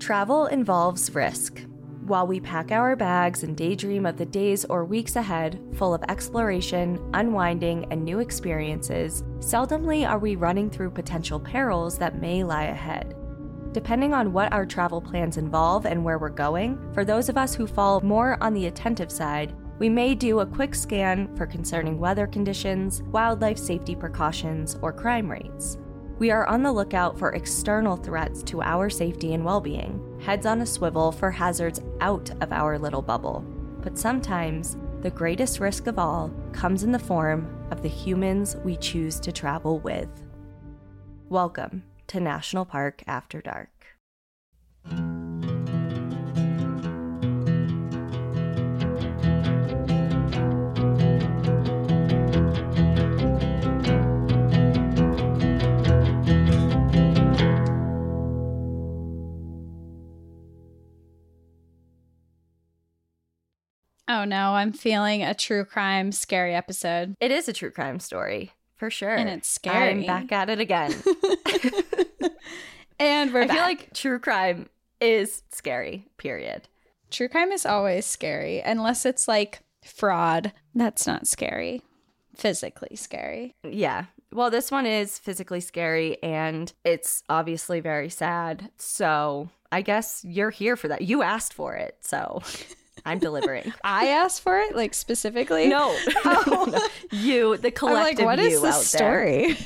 Travel involves risk. While we pack our bags and daydream of the days or weeks ahead, full of exploration, unwinding, and new experiences, seldomly are we running through potential perils that may lie ahead. Depending on what our travel plans involve and where we're going, for those of us who fall more on the attentive side, we may do a quick scan for concerning weather conditions, wildlife safety precautions, or crime rates. We are on the lookout for external threats to our safety and well being, heads on a swivel for hazards out of our little bubble. But sometimes, the greatest risk of all comes in the form of the humans we choose to travel with. Welcome to National Park After Dark. Oh no, I'm feeling a true crime scary episode. It is a true crime story, for sure. And it's scary. I'm back at it again. and we're I back. feel like true crime is scary, period. true crime is always scary unless it's like fraud. That's not scary. Physically scary. Yeah. Well, this one is physically scary and it's obviously very sad. So I guess you're here for that. You asked for it. So I'm delivering. I asked for it, like specifically. No, no. you, the I'm collective like, what you is this there. story?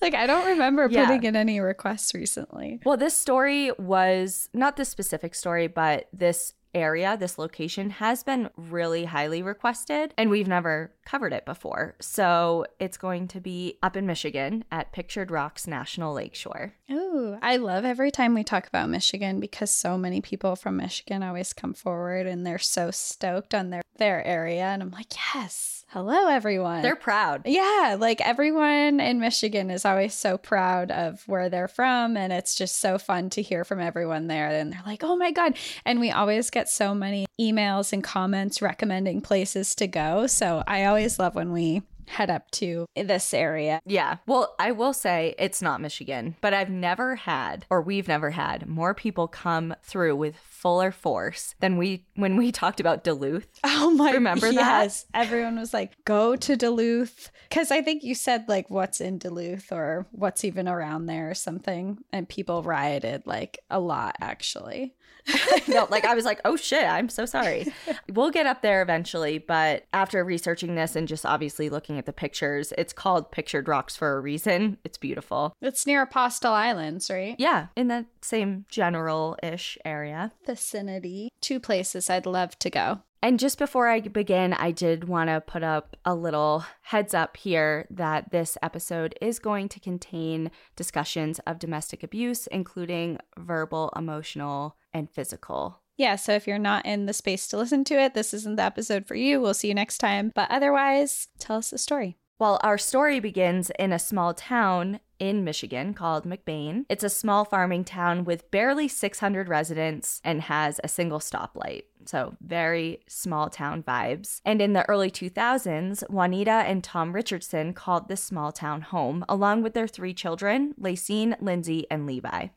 like, I don't remember Yeah. putting in any requests recently. Well, this story was not this specific story, but this area, this location has been really highly requested, and we've never covered it before. So it's going to be up in Michigan at Pictured Rocks National Lakeshore. Ooh, I love every time we talk about Michigan because so many people from Michigan always come forward and they're so stoked on their their area and I'm like, "Yes. Hello everyone." They're proud. yeah, like everyone in Michigan is always so proud of where they're from and it's just so fun to hear from everyone there and they're like, "Oh my god." And we always get so many emails and comments recommending places to go. So I always love when we head up to this area. Yeah. Well, I will say it's not Michigan, but I've never had, or we've never had, more people come through with fuller force than we when we talked about Duluth. Oh my Remember that? yes. Everyone was like, go to Duluth. Cause I think you said like what's in Duluth or what's even around there or something. And people rioted like a lot actually. no, like I was like, oh shit, I'm so sorry. we'll get up there eventually, but after researching this and just obviously looking at the pictures, it's called Pictured Rocks for a reason. It's beautiful. It's near Apostle Islands, right? Yeah, in that same general ish area. Vicinity. Two places I'd love to go. And just before I begin, I did want to put up a little heads up here that this episode is going to contain discussions of domestic abuse, including verbal, emotional, and physical. Yeah, so if you're not in the space to listen to it, this isn't the episode for you. We'll see you next time. But otherwise, tell us the story. Well, our story begins in a small town in Michigan called McBain. It's a small farming town with barely 600 residents and has a single stoplight. So, very small town vibes. And in the early 2000s, Juanita and Tom Richardson called this small town home, along with their three children, Lacine, Lindsay, and Levi.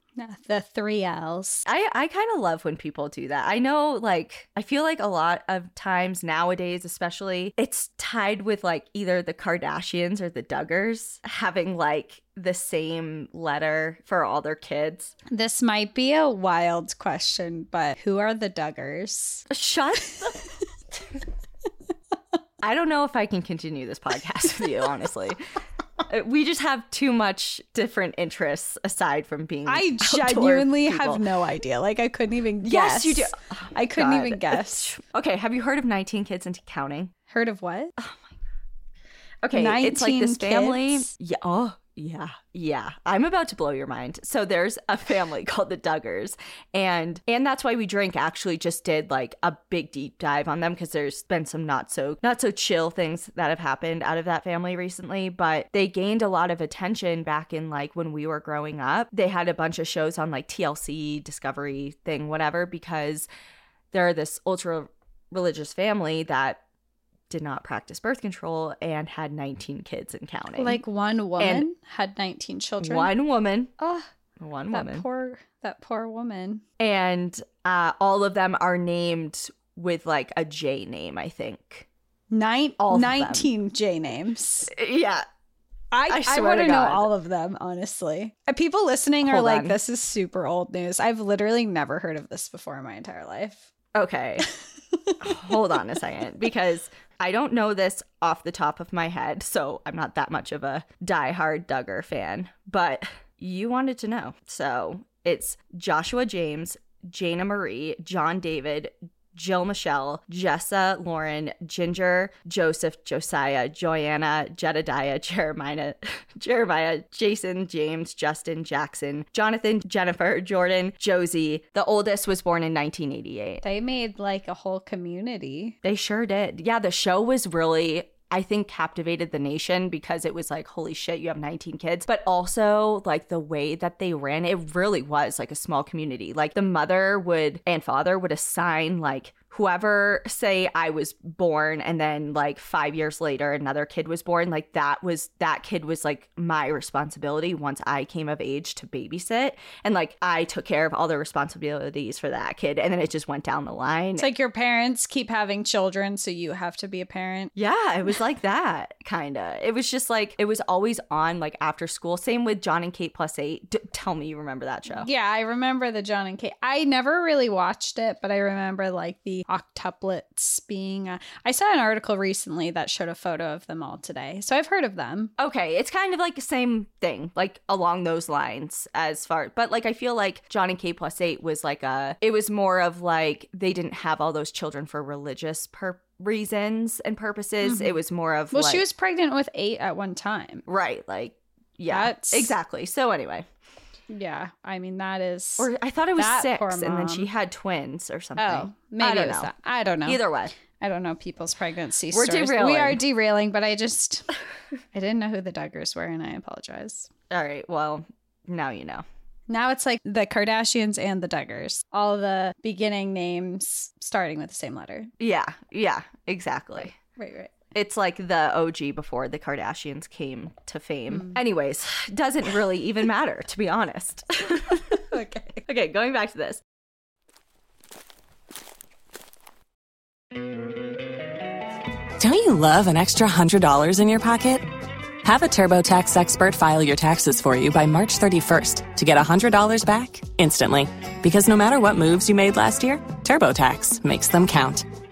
The three L's. I, I kind of love when people do that. I know, like, I feel like a lot of times nowadays, especially, it's tied with like either the Kardashians or the Duggars having like the same letter for all their kids. This might be a wild question, but who are the Duggars? Shut the- I don't know if I can continue this podcast with you, honestly. Uh, We just have too much different interests aside from being. I genuinely people. have no idea. Like I couldn't even guess. Yes, you do. I couldn't God. even guess. Okay, have you heard of 19 Kids and Counting? Heard of what? Oh my. God. Okay, it's like 19 this family. kids? Yeah. Oh, Yeah, yeah. I'm about to blow your mind. So there's a family called the Duggars, and and that's why we drink actually just did like a big deep dive on them because there's been some not so not so chill things that have happened out of that family recently, but they gained a lot of attention back in like when we were growing up. They had a bunch of shows on like TLC, Discovery thing, whatever, because they're this ultra religious family that did not practice birth control and had 19 kids and counting. Like one woman had 19 children. one woman, Oh, one that woman. poor that poor woman. and uh, all of them are named with like a J name, I think. Nine, All of them. 19 J names. Yeah. I, I I, want to know all of them, honestly. Uh, People listening are Hold like, on. this is super old news. I've literally never heard of this before in my entire life. Okay. Hold on a second because I don't know this off the top of my head, so I'm not that much of a diehard Duggar fan, but you wanted to know. So it's Joshua James, Jana Marie, John David, Jill Michelle, Jessa, Lauren, Jinger, Joseph, Josiah, Joanna, Jedidiah, Jeremiah, Jeremiah, Jason, James, Justin, Jackson, Jonathan, Jennifer, Jordyn, Josie. The oldest was born in 1988. They made like a whole community. They sure did. Yeah, the show was really I think captivated the nation because it was like, holy shit, you have 19 kids. But also, like, the way that they ran, it really was like a small community. Like, the mother would and father would assign, like, whoever, say, I was born and then, like, five years later, another kid was born. Like, that was, that kid was like my responsibility once I came of age to babysit. And, like, I took care of all the responsibilities for that kid. And then it just went down the line. It's like your parents keep having children, so you have to be a parent. Yeah, it was like that, kind of. It was just like, it was always on, like, after school. Same with John and Kate plus eight. D- tell me you remember that show. Yeah, I remember the John and Kate. I never really watched it, but I remember like the octuplets being. Uh, I saw an article recently that showed a photo of them all today, so I've heard of them. Okay, it's kind of like the same thing, like along those lines as far, but like I feel like Johnny K plus eight was like a, it was more of like they didn't have all those children for religious pur- reasons and purposes. It was more of Well, like, she was pregnant with eight at one time. right, like yeah, That's- exactly. So anyway, Yeah, I mean that is. or I thought it was six, and then she had twins or something. oh, maybe I don't it was know. that. I don't know. Either way. I don't know people's pregnancy We're stories. We derailing. are derailing, but I just I didn't know who the Duggars were, and I apologize. All right. Well, now you know. Now it's like the Kardashians and the Duggars. All the beginning names starting with the same letter. Yeah. Yeah. Exactly. Right, right. It's like the OG before the Kardashians came to fame. Mm. Anyways, doesn't really even matter, to be honest. Okay. okay, going back to this. Don't you love an extra $100 in your pocket? Have a TurboTax expert file your taxes for you by March 31st to get $100 back instantly. Because no matter what moves you made last year, TurboTax makes them count.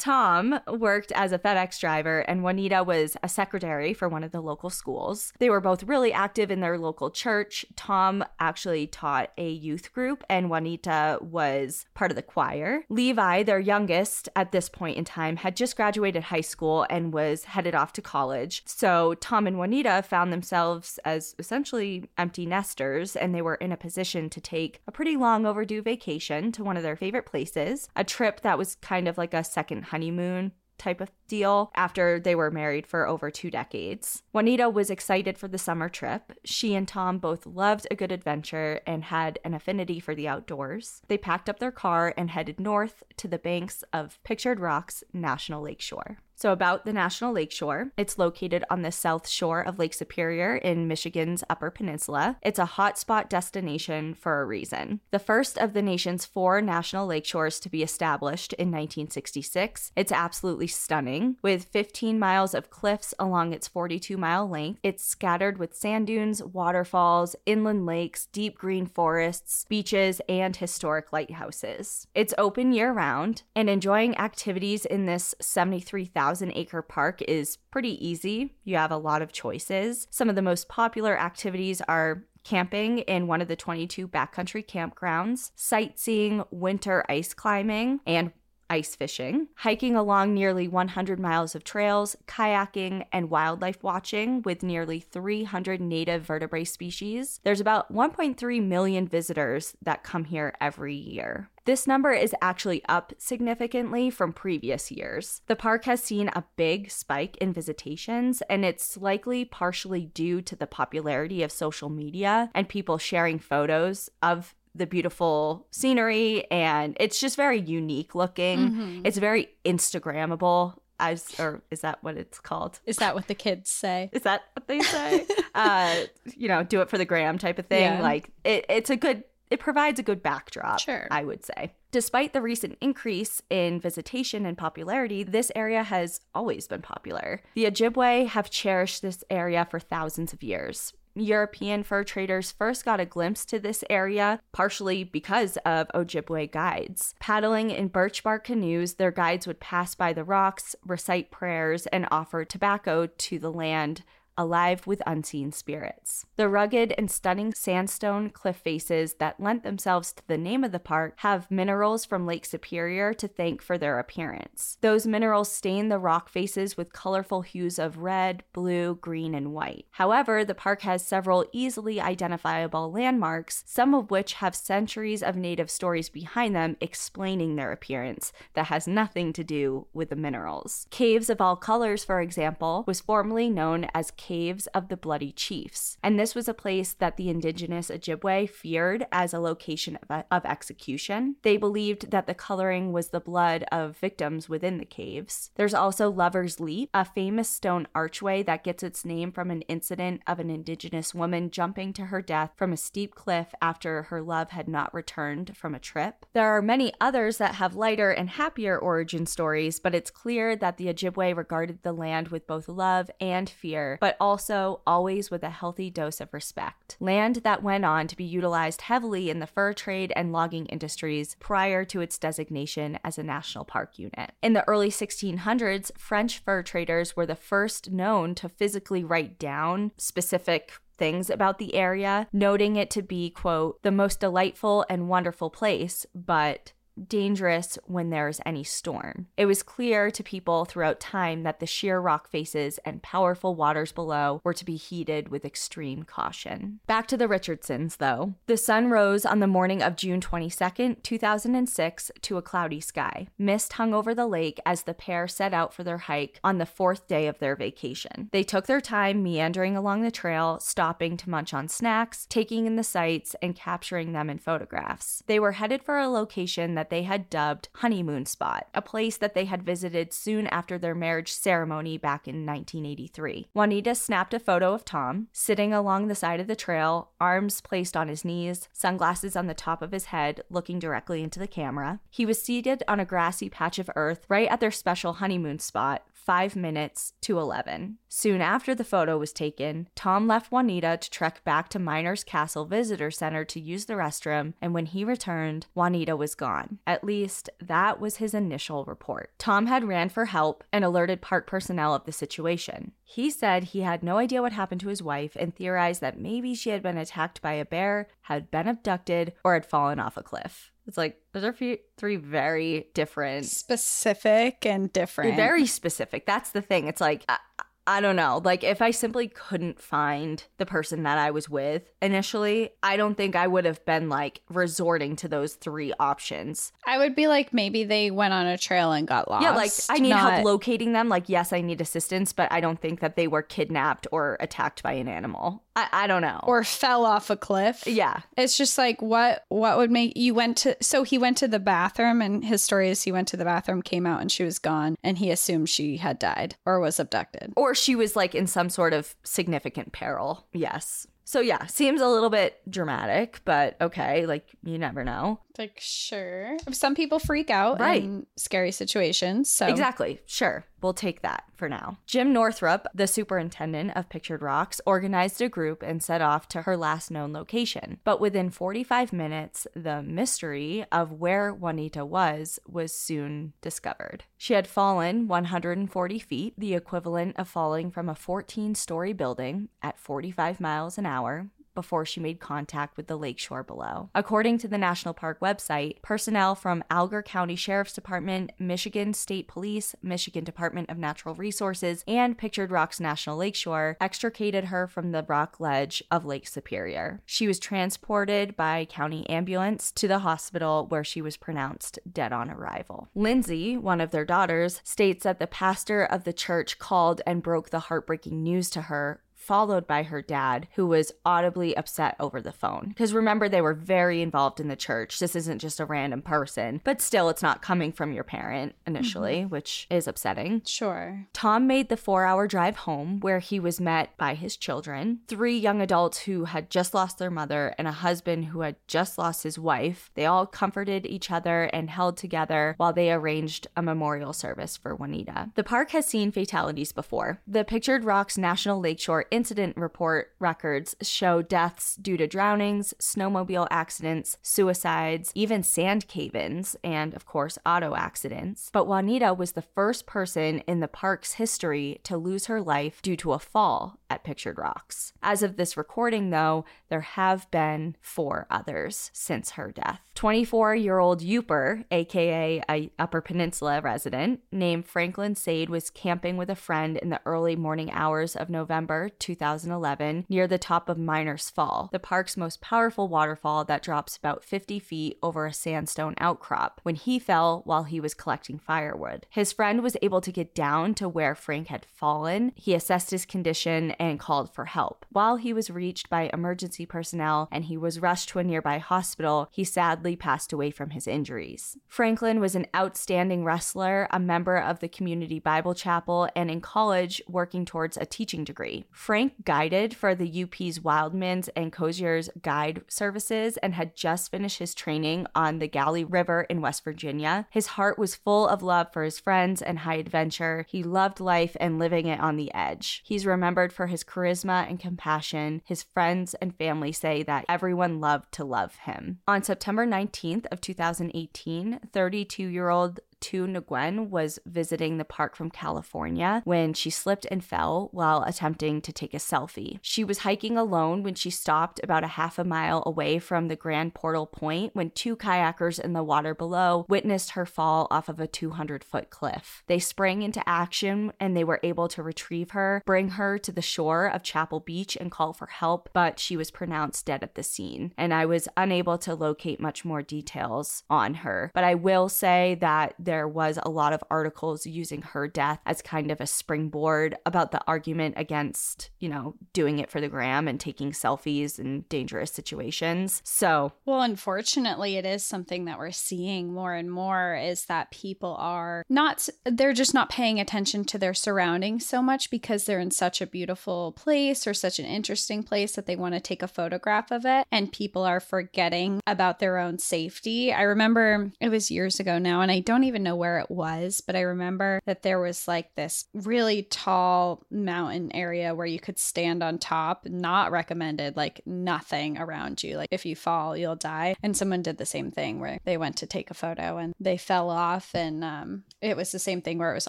Tom worked as a FedEx driver and Juanita was a secretary for one of the local schools. They were both really active in their local church. Tom actually taught a youth group and Juanita was part of the choir. Levi, their youngest at this point in time, had just graduated high school and was headed off to college. So Tom and Juanita found themselves as essentially empty nesters and they were in a position to take a pretty long overdue vacation to one of their favorite places, a trip that was kind of like a second honeymoon type of deal after they were married for over two decades. Juanita was excited for the summer trip. She and Tom both loved a good adventure and had an affinity for the outdoors. They packed up their car and headed north to the banks of Pictured Rocks National Lakeshore. So, about the National Lakeshore, it's located on the south shore of Lake Superior in Michigan's Upper Peninsula. It's a hotspot destination for a reason. The first of the nation's four national lakeshores to be established in 1966. It's absolutely stunning. With 15 miles of cliffs along its 42 mile length, it's scattered with sand dunes, waterfalls, inland lakes, deep green forests, beaches, and historic lighthouses. It's open year round, and enjoying activities in this 73,000 thousand acre park is pretty easy. You have a lot of choices. Some of the most popular activities are camping in one of the 22 backcountry campgrounds, sightseeing, winter ice climbing, and ice fishing, hiking along nearly 100 miles of trails, kayaking, and wildlife watching with nearly 300 native vertebrate species. There's about 1.3 million visitors that come here every year. This number is actually up significantly from previous years. The park has seen a big spike in visitations, and it's likely partially due to the popularity of social media and people sharing photos of the beautiful scenery and it's just very unique looking. Mm-hmm. It's very Instagrammable. As or is that what it's called? Is that what the kids say? Is that what they say? uh, you know, do it for the gram type of thing. Yeah. Like it, it's a good. It provides a good backdrop. Sure. I would say. Despite the recent increase in visitation and popularity, this area has always been popular. The Ojibwe have cherished this area for thousands of years. European fur traders first got a glimpse to this area, partially because of Ojibwe guides. Paddling in birch bark canoes, their guides would pass by the rocks, recite prayers, and offer tobacco to the land alive with unseen spirits. The rugged and stunning sandstone cliff faces that lent themselves to the name of the park have minerals from Lake Superior to thank for their appearance. Those minerals stain the rock faces with colorful hues of red, blue, green, and white. However, the park has several easily identifiable landmarks, some of which have centuries of native stories behind them explaining their appearance that has nothing to do with the minerals. Caves of All Colors, for example, was formerly known as Caves of the Bloody Chiefs, and this was a place that the indigenous Ojibwe feared as a location of, of execution. They believed that the coloring was the blood of victims within the caves. There's also Lover's Leap, a famous stone archway that gets its name from an incident of an indigenous woman jumping to her death from a steep cliff after her love had not returned from a trip. There are many others that have lighter and happier origin stories, but it's clear that the Ojibwe regarded the land with both love and fear, but also always with a healthy dose of respect. Land that went on to be utilized heavily in the fur trade and logging industries prior to its designation as a national park unit. In the early 1600s, French fur traders were the first known to physically write down specific things about the area, noting it to be, quote, the most delightful and wonderful place, but dangerous when there's any storm. It was clear to people throughout time that the sheer rock faces and powerful waters below were to be heeded with extreme caution. Back to the Richardsons, though. The sun rose on the morning of June 22, 2006, to a cloudy sky. Mist hung over the lake as the pair set out for their hike on the fourth day of their vacation. They took their time meandering along the trail, stopping to munch on snacks, taking in the sights, and capturing them in photographs. They were headed for a location that they had dubbed Honeymoon Spot, a place that they had visited soon after their marriage ceremony back in 1983. Juanita snapped a photo of Tom, sitting along the side of the trail, arms placed on his knees, sunglasses on the top of his head, looking directly into the camera. He was seated on a grassy patch of earth right at their special honeymoon spot, 5 minutes to 11. Soon after the photo was taken, Tom left Juanita to trek back to Miners Castle Visitor Center to use the restroom, and when he returned, Juanita was gone. At least, that was his initial report. Tom had ran for help and alerted park personnel of the situation. He said he had no idea what happened to his wife and theorized that maybe she had been attacked by a bear, had been abducted, or had fallen off a cliff. It's like those are fe- three very different Specific and different. very specific. That's the thing. It's like I, I don't know. Like if I simply couldn't find the person that I was with initially, I don't think I would have been like resorting to those three options. I would be like, maybe they went on a trail and got lost. yeah, like I need not- help locating them. Like yes, I need assistance, but I don't think that they were kidnapped or attacked by an animal. I, I don't know. or fell off a cliff. yeah, It's just like what what would make you went to so he went to the bathroom and his story is he went to the bathroom, came out and she was gone and he assumed she had died or was abducted. or she was like in some sort of significant peril. Yes. So yeah, seems a little bit dramatic, but okay. Like you never know. Like sure. Some people freak out Right. in scary situations. So Exactly. Sure. We'll take that for now. Jim Northrup, the superintendent of Pictured Rocks, organized a group and set off to her last known location. But within 45 minutes, the mystery of where Juanita was was soon discovered. She had fallen 140 feet, the equivalent of falling from a 14 story building at 45 miles an hour, before she made contact with the lakeshore below. According to the National Park website, personnel from Alger County Sheriff's Department, Michigan State Police, Michigan Department of Natural Resources, and Pictured Rocks National Lakeshore extricated her from the rock ledge of Lake Superior. She was transported by county ambulance to the hospital where she was pronounced dead on arrival. Lindsay, one of their daughters, states that the pastor of the church called and broke the heartbreaking news to her followed by her dad, who was audibly upset over the phone. Because remember, they were very involved in the church. This isn't just a random person, but still, it's not coming from your parent initially, mm-hmm. which is upsetting. Sure. Tom made the four hour drive home where he was met by his children, three young adults who had just lost their mother, and a husband who had just lost his wife. They all comforted each other and held together while they arranged a memorial service for Juanita. The park has seen fatalities before. The Pictured Rocks National Lakeshore incident report records show deaths due to drownings, snowmobile accidents, suicides, even sand cave ins, and of course, auto accidents. But Juanita was the first person in the park's history to lose her life due to a fall at Pictured Rocks. As of this recording, though, there have been four others since her death. 24 year old Yooper, aka a Upper Peninsula resident, named Franklin Sade was camping with a friend in the early morning hours of November 2011 near the top of Miners Fall, the park's most powerful waterfall that drops about 50 feet over a sandstone outcrop, when he fell while he was collecting firewood. His friend was able to get down to where Frank had fallen. He assessed his condition and called for help. While he was reached by emergency personnel and he was rushed to a nearby hospital, he sadly passed away from his injuries. Franklin was an outstanding wrestler, a member of the community Bible chapel, and in college working towards a teaching degree. Frank guided for the UP's Wildman's and Cozier's guide services and had just finished his training on the Gauley River in West Virginia. His heart was full of love for his friends and high adventure. He loved life and living it on the edge. He's remembered for his charisma and compassion. His friends and family say that everyone loved to love him. On September 19th of 2018, 32-year-old Tu Nguyen was visiting the park from California when she slipped and fell while attempting to take a selfie. She was hiking alone when she stopped about a half a mile away from the Grand Portal Point when two kayakers in the water below witnessed her fall off of a 200 foot cliff. They sprang into action and they were able to retrieve her, bring her to the shore of Chapel Beach, and call for help, but she was pronounced dead at the scene. And I was unable to locate much more details on her. But I will say that there was a lot of articles using her death as kind of a springboard about the argument against, you know, doing it for the gram and taking selfies in dangerous situations. So, well, unfortunately, it is something that we're seeing more and more is that people are not, they're just not paying attention to their surroundings so much because they're in such a beautiful place or such an interesting place that they want to take a photograph of it. And people are forgetting about their own safety. I remember it was years ago now, and I don't even even know where it was, but I remember that there was like this really tall mountain area where you could stand on top, not recommended, like nothing around you. Like if you fall, you'll die. And someone did the same thing where they went to take a photo and they fell off. And um, it was the same thing where it was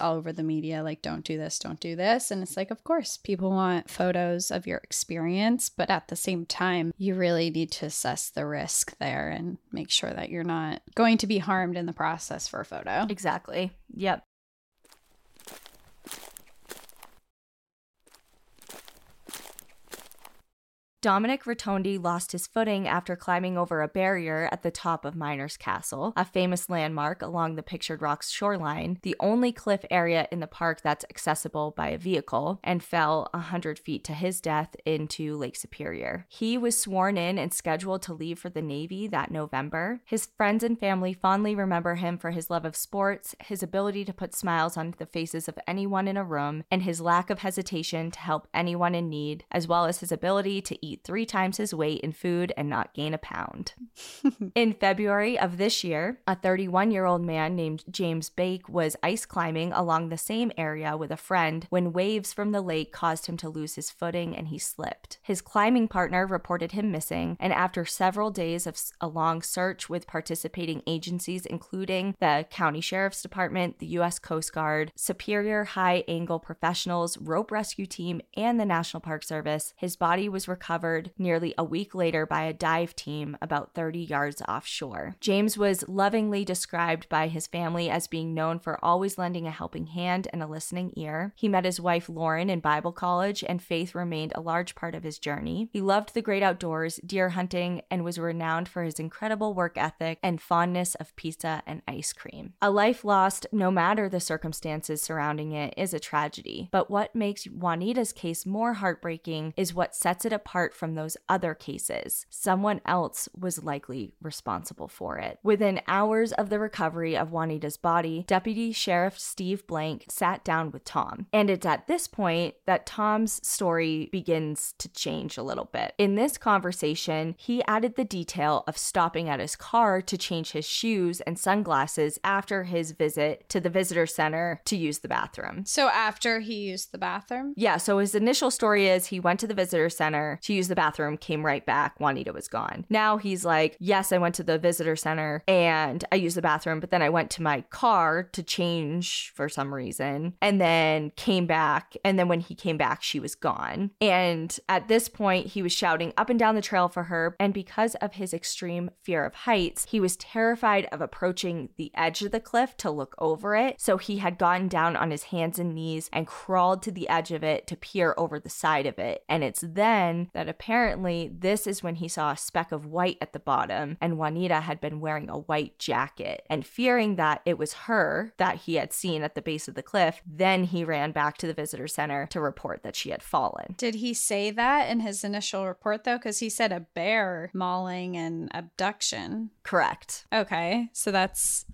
all over the media like, don't do this, don't do this. And it's like, of course, people want photos of your experience, but at the same time, you really need to assess the risk there and make sure that you're not going to be harmed in the process for a photo. Exactly. Yep. Dominic Rotondi lost his footing after climbing over a barrier at the top of Miners Castle, a famous landmark along the Pictured Rocks shoreline, the only cliff area in the park that's accessible by a vehicle, and fell 100 feet to his death into Lake Superior. He was sworn in and scheduled to leave for the Navy that November. His friends and family fondly remember him for his love of sports, his ability to put smiles on the faces of anyone in a room, and his lack of hesitation to help anyone in need, as well as his ability to eat eat three times his weight in food and not gain a pound. in February of this year, a 31 year old man named James Bake was ice climbing along the same area with a friend when waves from the lake caused him to lose his footing and he slipped. His climbing partner reported him missing, and after several days of a long search with participating agencies, including the County Sheriff's Department, the U.S. Coast Guard, Superior High Angle Professionals, Rope Rescue Team, and the National Park Service, his body was recovered nearly a week later by a dive team about 30 yards offshore. James was lovingly described by his family as being known for always lending a helping hand and a listening ear. He met his wife Lauren in Bible college, and faith remained a large part of his journey. He loved the great outdoors, deer hunting, and was renowned for his incredible work ethic and fondness of pizza and ice cream. A life lost, no matter the circumstances surrounding it, is a tragedy. But what makes Juanita's case more heartbreaking is what sets it apart from those other cases. Someone else was likely responsible for it. Within hours of the recovery of Juanita's body, Deputy Sheriff Steve Blank sat down with Tom. And it's at this point that Tom's story begins to change a little bit. In this conversation, he added the detail of stopping at his car to change his shoes and sunglasses after his visit to the visitor center to use the bathroom. So after he used the bathroom? Yeah, so his initial story is he went to the visitor center to use the bathroom, came right back, Juanita was gone. Now he's like, Yes, I went to the visitor center and I used the bathroom, but then I went to my car to change for some reason and then came back. And then when he came back, she was gone. And at this point, he was shouting up and down the trail for her. And because of his extreme fear of heights, he was terrified of approaching the edge of the cliff to look over it. So he had gotten down on his hands and knees and crawled to the edge of it to peer over the side of it. And it's then that apparently this is when he saw a speck of white at the bottom, and Juanita had been wearing a white jacket. And fearing that it was her that he had seen at the base of the cliff, then he ran back to the visitor center to report that she had fallen. Did he say that in his initial report though? Because he said a bear mauling and abduction. Correct. Okay, so that's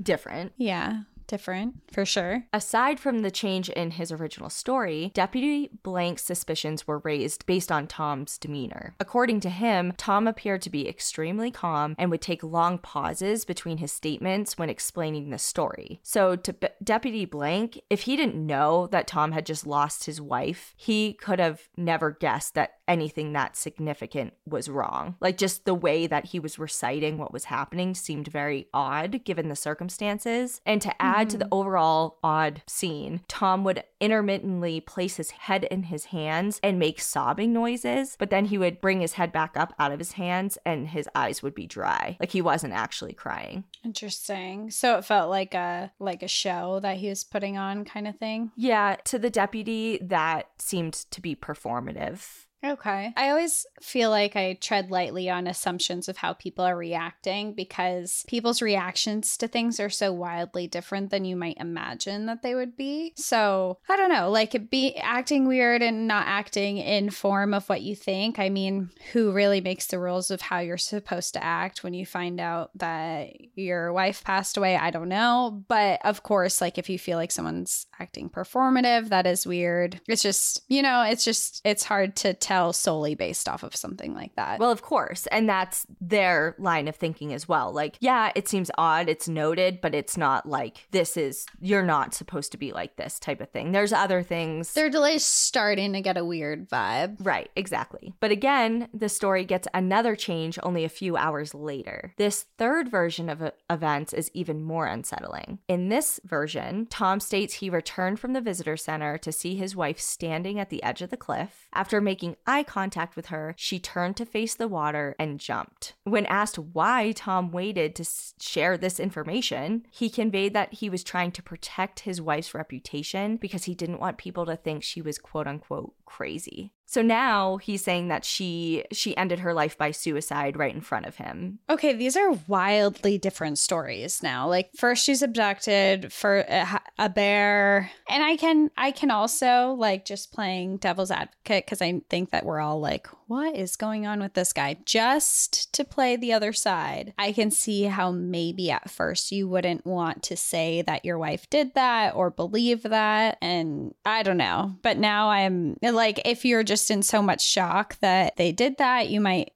Different. yeah, different for sure. Aside from the change in his original story, Deputy Blank's suspicions were raised based on Tom's demeanor. According to him, Tom appeared to be extremely calm and would take long pauses between his statements when explaining the story. So, to B- Deputy Blank, if he didn't know that Tom had just lost his wife, he could have never guessed that anything that significant was wrong. Like, just the way that he was reciting what was happening seemed very odd given the circumstances. And to add to the mm-hmm. overall odd scene, Tom would intermittently place his head in his hands and make sobbing noises, but then he would bring his head back up out of his hands and his eyes would be dry. Like he wasn't actually crying. Interesting. So it felt like a like a show that he was putting on kind of thing. Yeah, to the deputy, that seemed to be performative. Okay. I always feel like I tread lightly on assumptions of how people are reacting because people's reactions to things are so wildly different than you might imagine that they would be. So, I don't know, like be acting weird and not acting in form of what you think. I mean, who really makes the rules of how you're supposed to act when you find out that your wife passed away? I don't know, but of course, like if you feel like someone's acting performative, that is weird. It's just, you know, it's just it's hard to tell solely based off of something like that. Well, of course. And that's their line of thinking as well. Like, yeah, it seems odd, it's noted, but it's not like this is, you're not supposed to be like this type of thing. There's other things. Their delay's starting to get a weird vibe. Right, exactly. But again, the story gets another change only a few hours later. This third version of events is even more unsettling. In this version, Tom states he returned from the visitor center to see his wife standing at the edge of the cliff. After making eye contact with her, she turned to face the water and jumped. When asked why Tom waited to share this information, he conveyed that he was trying to protect his wife's reputation because he didn't want people to think she was quote unquote crazy. So now he's saying that she she ended her life by suicide right in front of him. Okay, these are wildly different stories now. Like first she's abducted for a, a bear, and I can I can also like just playing devil's advocate because I think that we're all like, what is going on with this guy? Just to play the other side, I can see how maybe at first you wouldn't want to say that your wife did that or believe that, and I don't know. But now I'm like, if you're just in so much shock that they did that, you might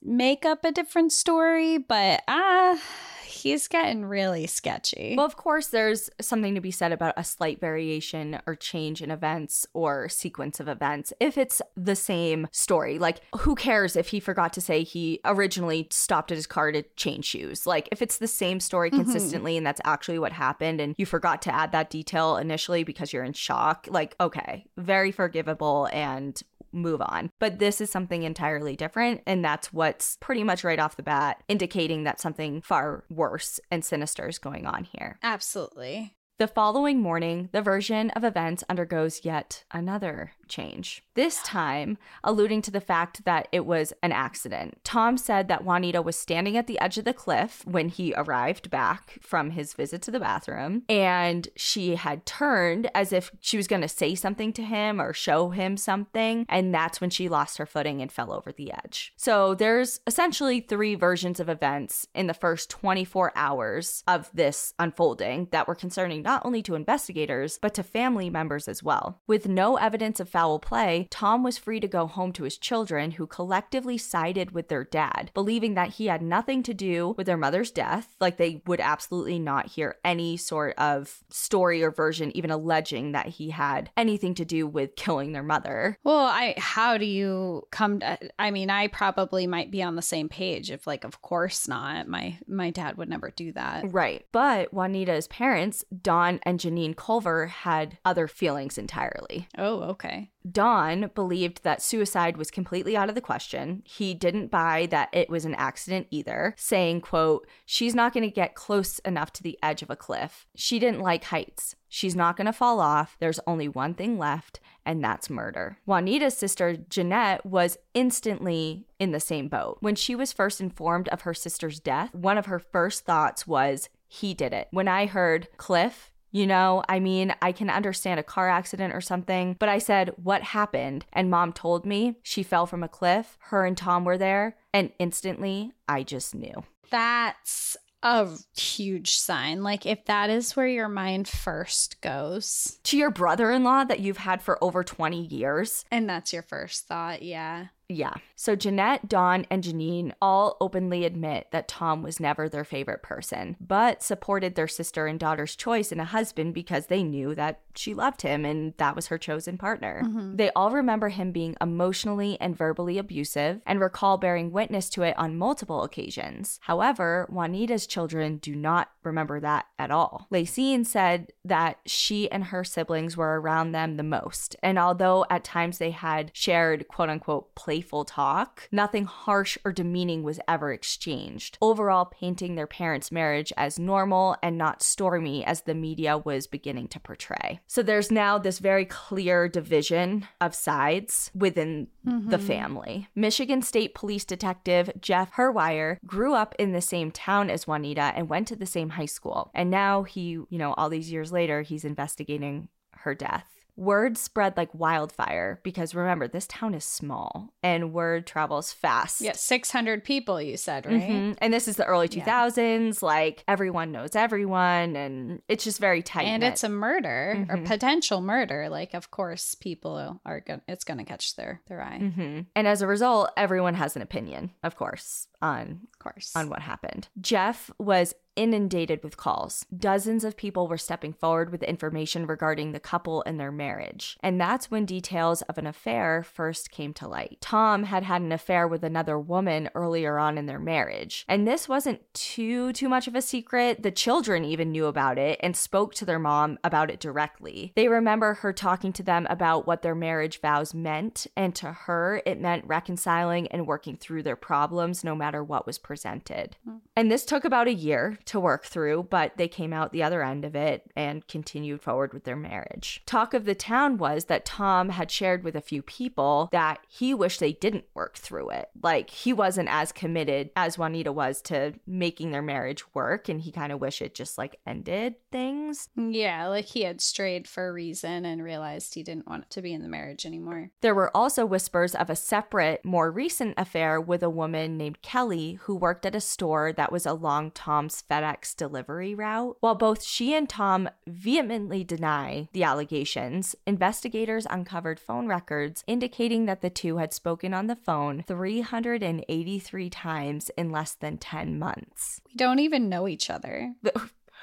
make up a different story, but ah. Uh, he's getting really sketchy. Well, of course, there's something to be said about a slight variation or change in events or sequence of events if it's the same story. Like, who cares if he forgot to say he originally stopped at his car to change shoes? Like, if it's the same story Mm-hmm. consistently and that's actually what happened and you forgot to add that detail initially because you're in shock, like, okay, very forgivable and move on. But this is something entirely different. And that's what's pretty much right off the bat indicating that something far worse and sinister is going on here. Absolutely. The following morning, the version of events undergoes yet another change. This time, alluding to the fact that it was an accident. Tom said that Juanita was standing at the edge of the cliff when he arrived back from his visit to the bathroom, and she had turned as if she was going to say something to him or show him something, and that's when she lost her footing and fell over the edge. So there's essentially three versions of events in the first 24 hours of this unfolding that were concerning not only to investigators, but to family members as well. With no evidence of foul play, Tom was free to go home to his children, who collectively sided with their dad, believing that he had nothing to do with their mother's death. Like they would absolutely not hear any sort of story or version, even alleging that he had anything to do with killing their mother. Well, I how do you come to I mean, I probably might be on the same page if like of course not. My my dad would never do that. Right. But Juanita's parents, Don and Janine Culver, had other feelings entirely. Oh, okay. Don believed that suicide was completely out of the question. He didn't buy that it was an accident either, saying, quote, "She's not going to get close enough to the edge of a cliff. She didn't like heights. She's not going to fall off. There's only one thing left, and that's murder." Juanita's sister, Jeanette, was instantly in the same boat. When she was first informed of her sister's death, one of her first thoughts was, "He did it." When I heard Cliff, you know, I mean, I can understand a car accident or something, but I said, What happened? And mom told me she fell from a cliff. Her and Tom were there. And instantly, I just knew. That's a huge sign. Like, if that is where your mind first goes, To your brother in law that you've had for over 20 years. and that's your first thought, yeah. Yeah. So Jeanette, Don, and Janine all openly admit that Tom was never their favorite person, but supported their sister and daughter's choice in a husband because they knew that she loved him and that was her chosen partner. Mm-hmm. They all remember him being emotionally and verbally abusive and recall bearing witness to it on multiple occasions. However, Juanita's children do not remember that at all. Lacine said that she and her siblings were around them the most, and although at times they had shared quote unquote playful talk, nothing harsh or demeaning was ever exchanged, overall painting their parents' marriage as normal and not stormy as the media was beginning to portray. So there's now this very clear division of sides within the mm-hmm. family. Michigan State Police Detective Jeff Herwire grew up in the same town as Juanita and went to the same high school. And now he, you know, all these years later, he's investigating her death. Word spread like wildfire because remember, this town is small and word travels fast. Yeah, 600 people, you said, right? Mhm. And this is the early 2000s. Like everyone knows everyone, and it's just very tight. And it's a murder or Mhm. potential murder. Like, of course, people are to, it's to catch their, their eye. hmm And as a result, everyone has an opinion, of course, on Of course. on what happened. Jeff was inundated with calls. Dozens of people were stepping forward with information regarding the couple and their marriage. And that's when details of an affair first came to light. Tom had had an affair with another woman earlier on in their marriage. And this wasn't too too much of a secret. The children even knew about it and spoke to their mom about it directly. They remember her talking to them about what their marriage vows meant, and to her it meant reconciling and working through their problems no matter what was presented. Hmm. And this took about a year to work through, but they came out the other end of it and continued forward with their marriage. Talk of the town was that Tom had shared with a few people that he wished they didn't work through it. Like he wasn't as committed as Juanita was to making their marriage work, and he kind of wished it just like ended things. yeah, like he had strayed for a reason and realized he didn't want to be in the marriage anymore. There were also whispers of a separate, more recent affair with a woman named Kelly who worked at a store that was along Tom's FedEx delivery route. While both she and Tom vehemently deny the allegations, investigators uncovered phone records indicating that the two had spoken on the phone 383 times in less than 10 months. We don't even know each other.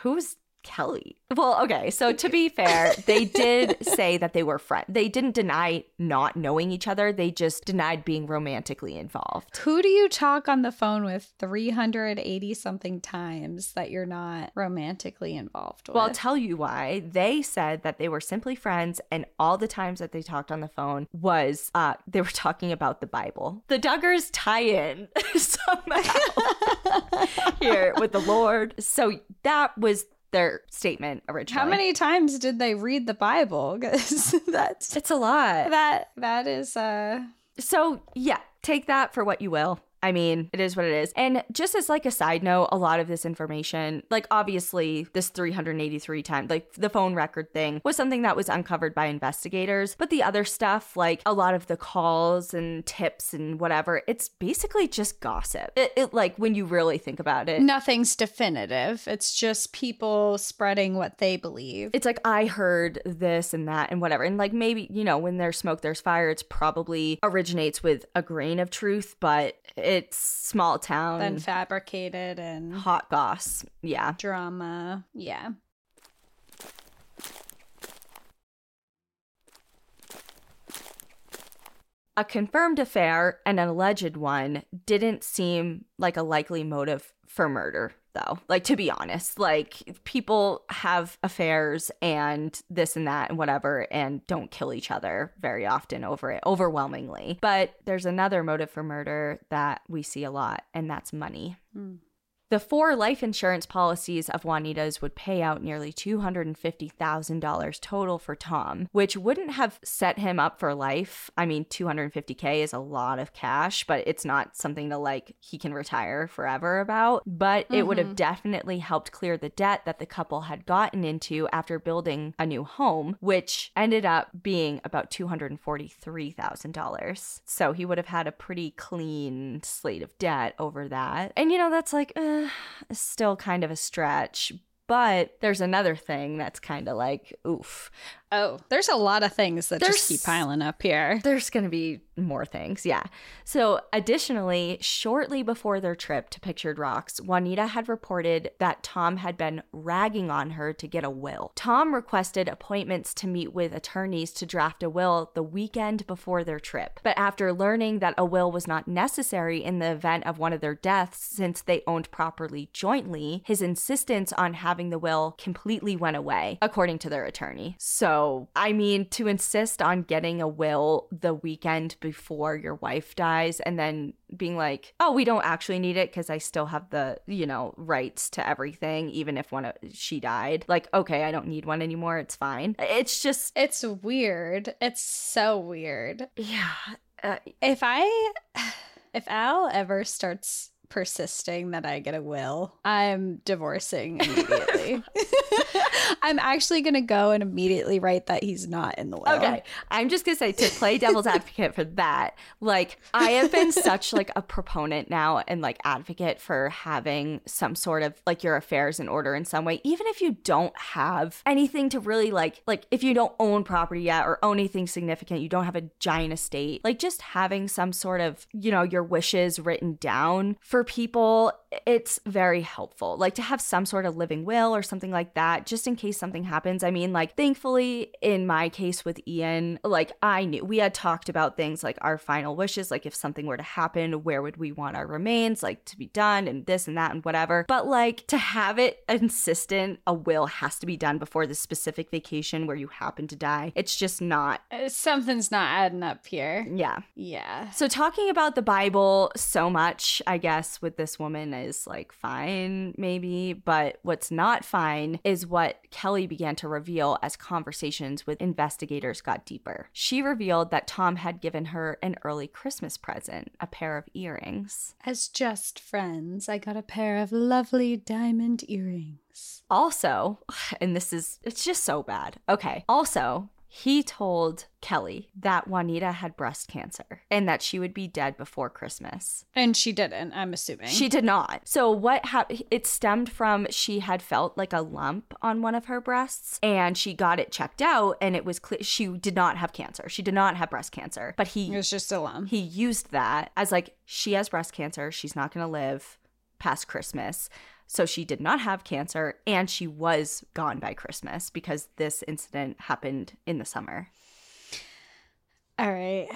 Who's Kelly. Well, okay. So to be fair, they did say that they were friends. They didn't deny not knowing each other. They just denied being romantically involved. Who do you talk on the phone with 380 something times that you're not romantically involved with? Well, I'll tell you why. They said that they were simply friends, and all the times that they talked on the phone was uh, they were talking about the Bible. The Duggars tie in somehow here with the Lord. So that was their statement originally. How many times did they read the Bible? Because that's It's a lot. that that is uh So, yeah, take that for what you will. I mean, it is what it is. And just as like a side note, a lot of this information, like obviously this 383 time, like the phone record thing was something that was uncovered by investigators, but the other stuff, like a lot of the calls and tips and whatever, it's basically just gossip. It, it like when you really think about it. nothing's definitive. It's just people spreading what they believe. it's like I heard this and that and whatever. And like maybe, you know, when there's smoke, there's fire. It's probably originates with a grain of truth, but it's small town. Then fabricated and hot goss. Yeah. drama. Yeah. A confirmed affair and an alleged one didn't seem like a likely motive for murder, though. Like, to be honest, like, people have affairs and this and that and whatever and don't kill each other very often over it, overwhelmingly. But there's another motive for murder that we see a lot, and that's money. Hmm. The four life insurance policies of Juanita's would pay out nearly $250,000 total for Tom, which wouldn't have set him up for life. I mean, 250K is a lot of cash, but it's not something to like he can retire forever about. But it would have mm-hmm. definitely helped clear the debt that the couple had gotten into after building a new home, which ended up being about $243,000. So he would have had a pretty clean slate of debt over that. And you know, that's like, eh, still kind of a stretch. But there's another thing that's kind of like, oof. Oh, there's a lot of things that just keep piling up here. There's going to be more things, yeah. So, additionally, shortly before their trip to Pictured Rocks, Juanita had reported that Tom had been ragging on her to get a will. Tom requested appointments to meet with attorneys to draft a will the weekend before their trip. But after learning that a will was not necessary in the event of one of their deaths since they owned property jointly, his insistence on having the will completely went away, according to their attorney. So, I mean, to insist on getting a will the weekend before your wife dies and then being like, oh, we don't actually need it because I still have the, you know, rights to everything, even if one of she died. Like, okay, I don't need one anymore. It's fine. It's just, It's weird. It's so weird. yeah. Uh, If I if Al ever starts persisting that I get a will, I'm divorcing immediately. I'm actually going to go and immediately write that he's not in the will. Okay, I'm just gonna say to play devil's advocate for that. Like, I have been such like a proponent now and like advocate for having some sort of like your affairs in order in some way, even if you don't have anything to really like. Like, if you don't own property yet or own anything significant, you don't have a giant estate. Like, just having some sort of you know your wishes written down for people, it's very helpful. Like to have some sort of living will or something like that, just in case something happens. I mean, like, thankfully, in my case with Ian, like, I knew we had talked about things like our final wishes, like, if something were to happen, where would we want our remains, like, to be done, and this and that, and whatever. But, like, to have it insistent, a will has to be done before the specific vacation where you happen to die, it's just not, Uh, Something's not adding up here. yeah. Yeah. So talking about the Bible so much, I guess, with this woman is like fine, maybe, but what's not fine is what Kelly began to reveal as conversations with investigators got deeper. She revealed that Tom had given her an early Christmas present, a pair of earrings. As just friends, I got a pair of lovely diamond earrings. Also, and this is, it's just so bad. Okay. Also, he told Kelly that Juanita had breast cancer and that she would be dead before Christmas. And she didn't, I'm assuming. She did not. So what happened? It stemmed from she had felt like a lump on one of her breasts, and she got it checked out, and it was clear she did not have cancer. She did not have breast cancer, but he it was just a lump. he used that as like she has breast cancer. She's not going to live past Christmas. So she did not have cancer, and she was gone by Christmas because this incident happened in the summer. All right.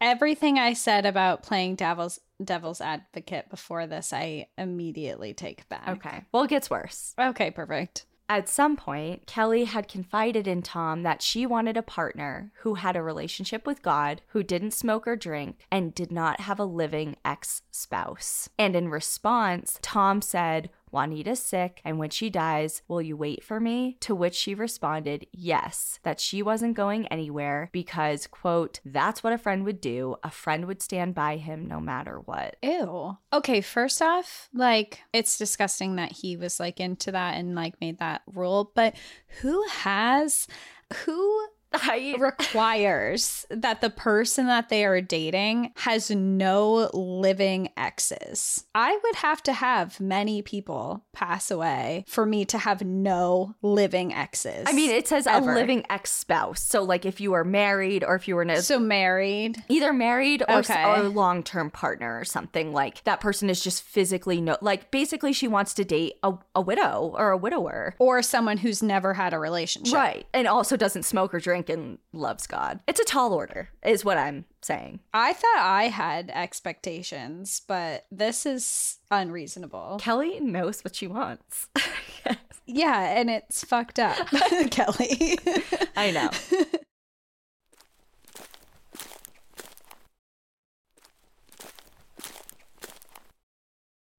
Everything I said about playing devil's devil's advocate before this, I immediately take back. Okay. Well, it gets worse. Okay, perfect. At some point, Kelly had confided in Tom that she wanted a partner who had a relationship with God, who didn't smoke or drink, and did not have a living ex spouse. And in response, Tom said, Juanita's sick, and when she dies, will you wait for me? To which she responded, yes, that she wasn't going anywhere because, quote, that's what a friend would do. A friend would stand by him no matter what. Ew. Okay, first off, like it's disgusting that he was like into that and like made that rule, but who has who I requires that the person that they are dating has no living exes. I would have to have many people pass away for me to have no living exes. I mean, it says Ever. a living ex spouse. So, like, if you were married or if you were in a, so married. either married or, Okay. or long term partner or something, like that person is just physically no, like, basically, she wants to date a, a widow or a widower. Or someone who's never had a relationship. Right. And also doesn't smoke or drink and loves God. It's a tall order, is what I'm saying. I thought I had expectations, but this is unreasonable. Kelly knows what she wants. yes. Yeah, and it's fucked up, Kelly. I know.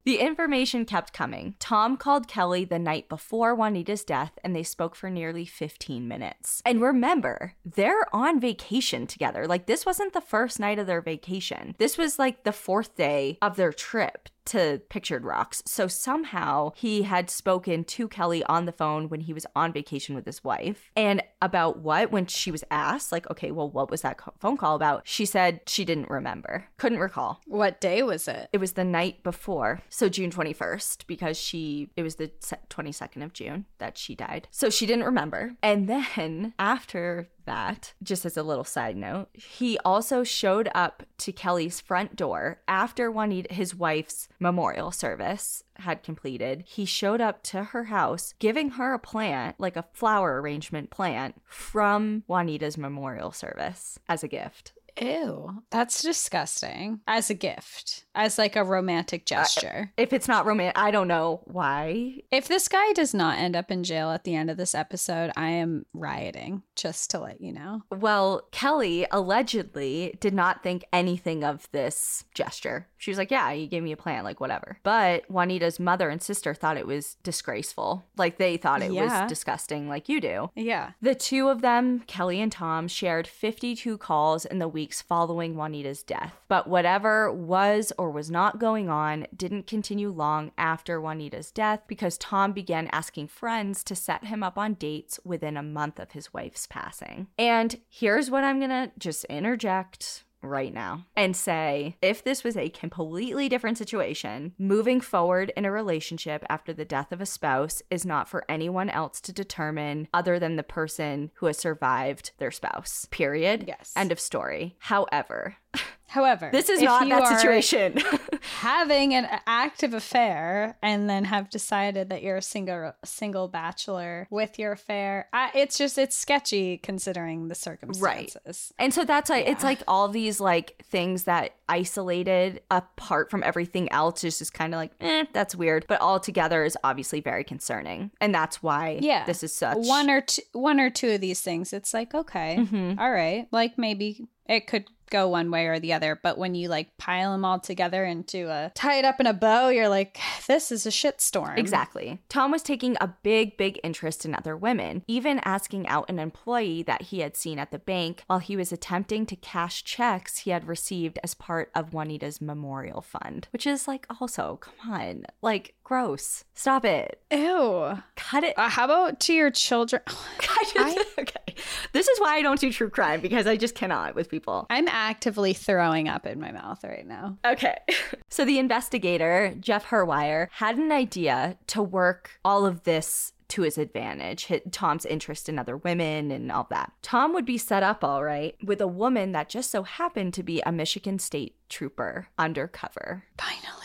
The information kept coming. Tom called Kelly the night before Juanita's death and they spoke for nearly 15 minutes. And remember, they're on vacation together. Like, this wasn't the first night of their vacation, this was like the fourth day of their trip to Pictured Rocks. So somehow he had spoken to Kelly on the phone when he was on vacation with his wife. And about what? When she was asked, like, okay, well, what was that co- phone call about? She said she didn't remember, couldn't recall. what day was it? It was the night before, so June 21st, because she, it was the 22nd of June that she died. So she didn't remember. And then after that, just as a little side note, he also showed up to Kelly's front door after Juanita, his wife's memorial service had completed. He showed up to her house, giving her a plant, like a flower arrangement plant, from Juanita's memorial service as a gift. Ew, that's disgusting. As a gift, as like a romantic gesture. If it's not romantic, I don't know why if this guy does not end up in jail at the end of this episode, I am rioting, just to let you know. Well, Kelly allegedly did not think anything of this gesture. She was like, Yeah, you gave me a plant, like whatever. But Juanita's mother and sister thought it was disgraceful. Like they thought it Yeah. was disgusting, like you do. Yeah. The two of them, Kelly and Tom, shared 52 calls in the weeks following Juanita's death. But whatever was or was not going on didn't continue long after Juanita's death because Tom began asking friends to set him up on dates within a month of his wife's passing. And here's what I'm gonna just interject right now and say if this was a completely different situation, moving forward in a relationship after the death of a spouse is not for anyone else to determine other than the person who has survived their spouse. Period. Yes. End of story. However, However, this is not that situation. having an active affair and then have decided that you're a single single bachelor with your affair, I, it's just it's sketchy considering the circumstances. Right. And so that's like it's like all these like things that isolated apart from everything else is just kind of like, eh, that's weird. But all together is obviously very concerning. And that's why Yeah. this is such one or two one or two of these things it's like okay Mhm. all right like maybe it could go one way or the other but when you like pile them all together into a tie it up in a bow you're like this is a shitstorm Exactly. Tom was taking a big, big interest in other women, even asking out an employee that he had seen at the bank while he was attempting to cash checks he had received as part of Juanita's memorial fund, which is like also, come on, like gross. Stop it. ew Cut it. uh, how about to your children I just, okay. this is why I don't do true crime because I just cannot with people. I'm actively throwing up in my mouth right now. Okay. so the investigator, Jeff Herwire, had an idea to work all of this to his advantage, hit Tom's interest in other women and all that. Tom would be set up all right with a woman that just so happened to be a Michigan State trooper undercover. Finally.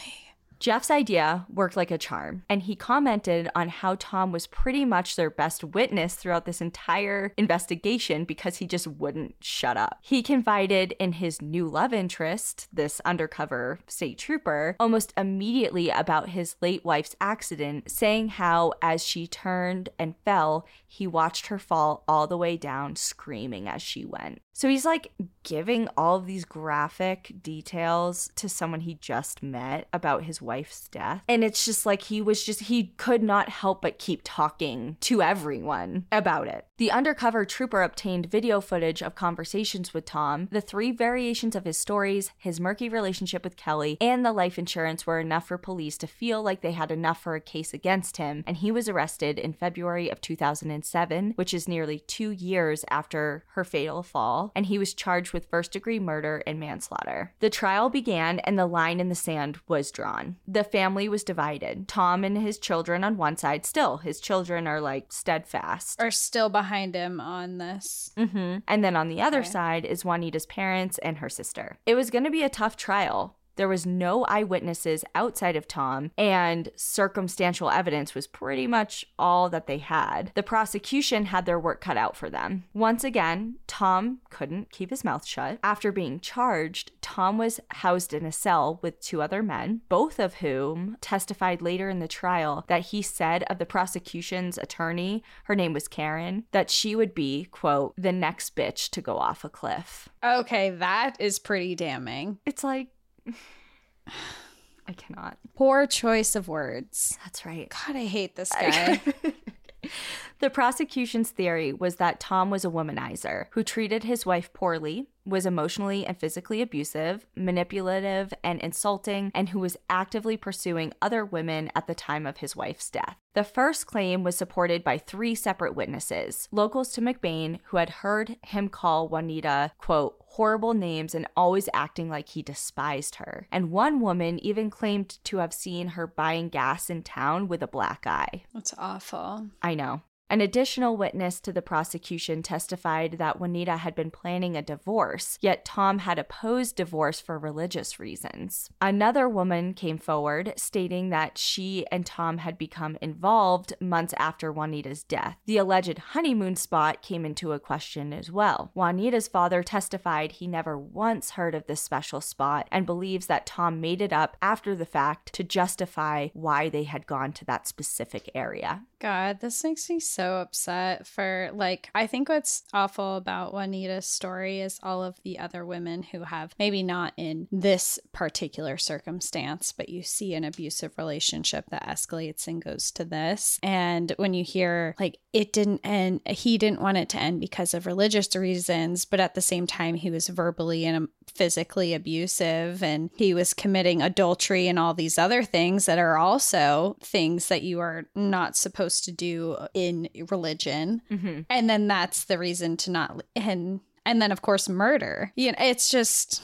Jeff's idea worked like a charm, and he commented on how Tom was pretty much their best witness throughout this entire investigation because he just wouldn't shut up. He confided in his new love interest, this undercover state trooper, almost immediately about his late wife's accident, saying how as she turned and fell, he watched her fall all the way down, screaming as she went. So he's like giving all of these graphic details to someone he just met about his wife's death. And it's just like he was just, he could not help but keep talking to everyone about it. The undercover trooper obtained video footage of conversations with Tom. The three variations of his stories, his murky relationship with Kelly, and the life insurance were enough for police to feel like they had enough for a case against him. And he was arrested in February of 2007, which is nearly two years after her fatal fall. And he was charged with first degree murder and manslaughter. The trial began and the line in the sand was drawn. The family was divided. Tom and his children on one side, still, his children are like steadfast. Are still behind him on this. hmm And then on the other Okay. side is Juanita's parents and her sister. It was going to be a tough trial. There was no eyewitnesses outside of Tom, and circumstantial evidence was pretty much all that they had. The prosecution had their work cut out for them. Once again, Tom couldn't keep his mouth shut. After being charged, Tom was housed in a cell with two other men, both of whom testified later in the trial that he said of the prosecution's attorney, her name was Karen, that she would be, quote, the next bitch to go off a cliff. Okay, that is pretty damning. It's like, I cannot. Poor choice of words. That's right. God, I hate this guy. The prosecution's theory was that Tom was a womanizer who treated his wife poorly, was emotionally and physically abusive, manipulative, and insulting, and who was actively pursuing other women at the time of his wife's death. The first claim was supported by three separate witnesses locals to McBain who had heard him call Juanita, quote, horrible names and always acting like he despised her. And one woman even claimed to have seen her buying gas in town with a black eye. That's awful. I know. An additional witness to the prosecution testified that Juanita had been planning a divorce, yet Tom had opposed divorce for religious reasons. Another woman came forward stating that she and Tom had become involved months after Juanita's death. The alleged honeymoon spot came into a question as well. Juanita's father testified he never once heard of this special spot and believes that Tom made it up after the fact to justify why they had gone to that specific area. God, this makes me so upset for like I think what's awful about Juanita's story is all of the other women who have maybe not in this particular circumstance, but you see an abusive relationship that escalates and goes to this. And when you hear like it didn't end, he didn't want it to end because of religious reasons, but at the same time he was verbally and um, physically abusive and he was committing adultery and all these other things that are also things that you are not supposed to do in religion Mm-hmm. and then that's the reason to not and and then of course murder you know it's just